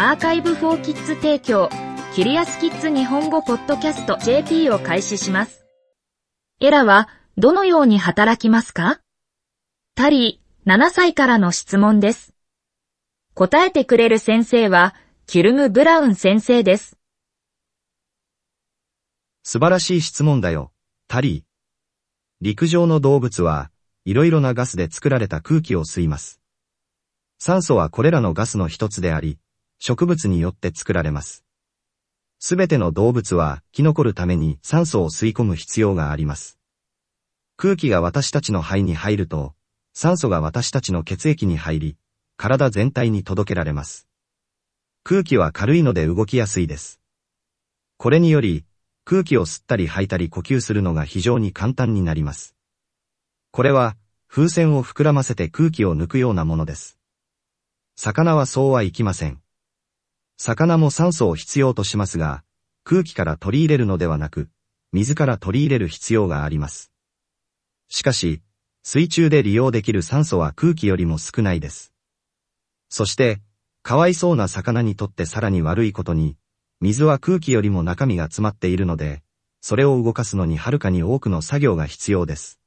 アーカイブフォーキッズ提供、キュリアスキッズ日本語ポッドキャスト JP を開始します。エラはどのように働きますか？タリー、7歳からの質問です。答えてくれる先生は、キュルム・ブラウン先生です。素晴らしい質問だよ、タリー。陸上の動物はいろいろなガスで作られた空気を吸います。酸素はこれらのガスの一つであり、植物によって作られます。すべての動物は生き残るために酸素を吸い込む必要があります。空気が私たちの肺に入ると、酸素が私たちの血液に入り、体全体に届けられます。空気は軽いので動きやすいです。これにより、空気を吸ったり吐いたり呼吸するのが非常に簡単になります。これは、風船を膨らませて空気を抜くようなものです。魚はそうはいきません。魚も酸素を必要としますが、空気から取り入れるのではなく、水から取り入れる必要があります。しかし、水中で利用できる酸素は空気よりも少ないです。そして、かわいそうな魚にとってさらに悪いことに、水は空気よりも中身が詰まっているので、それを動かすのにはるかに多くの作業が必要です。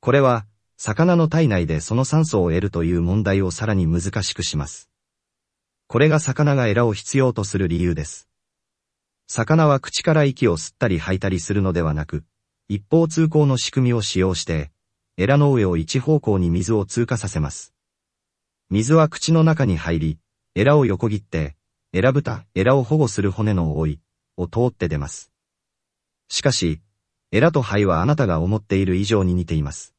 これは、魚の体内でその酸素を得るという問題をさらに難しくします。これが魚がエラを必要とする理由です。魚は口から息を吸ったり吐いたりするのではなく、一方通行の仕組みを使用して、エラの上を一方向に水を通過させます。水は口の中に入り、エラを横切って、エラ蓋、エラを保護する骨の覆い、を通って出ます。しかし、エラと肺はあなたが思っている以上に似ています。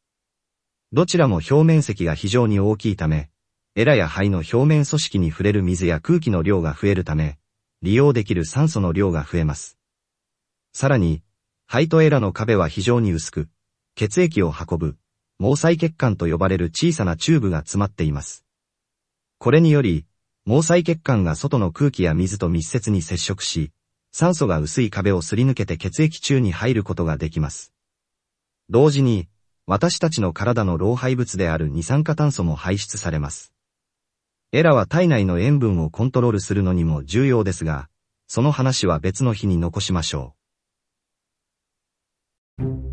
どちらも表面積が非常に大きいため、エラや肺の表面組織に触れる水や空気の量が増えるため、利用できる酸素の量が増えます。さらに、肺とエラの壁は非常に薄く、血液を運ぶ、毛細血管と呼ばれる小さなチューブが詰まっています。これにより、毛細血管が外の空気や水と密接に接触し、酸素が薄い壁をすり抜けて血液中に入ることができます。同時に、私たちの体の老廃物である二酸化炭素も排出されます。エラは体内の塩分をコントロールするのにも重要ですが、その話は別の日に残しましょう。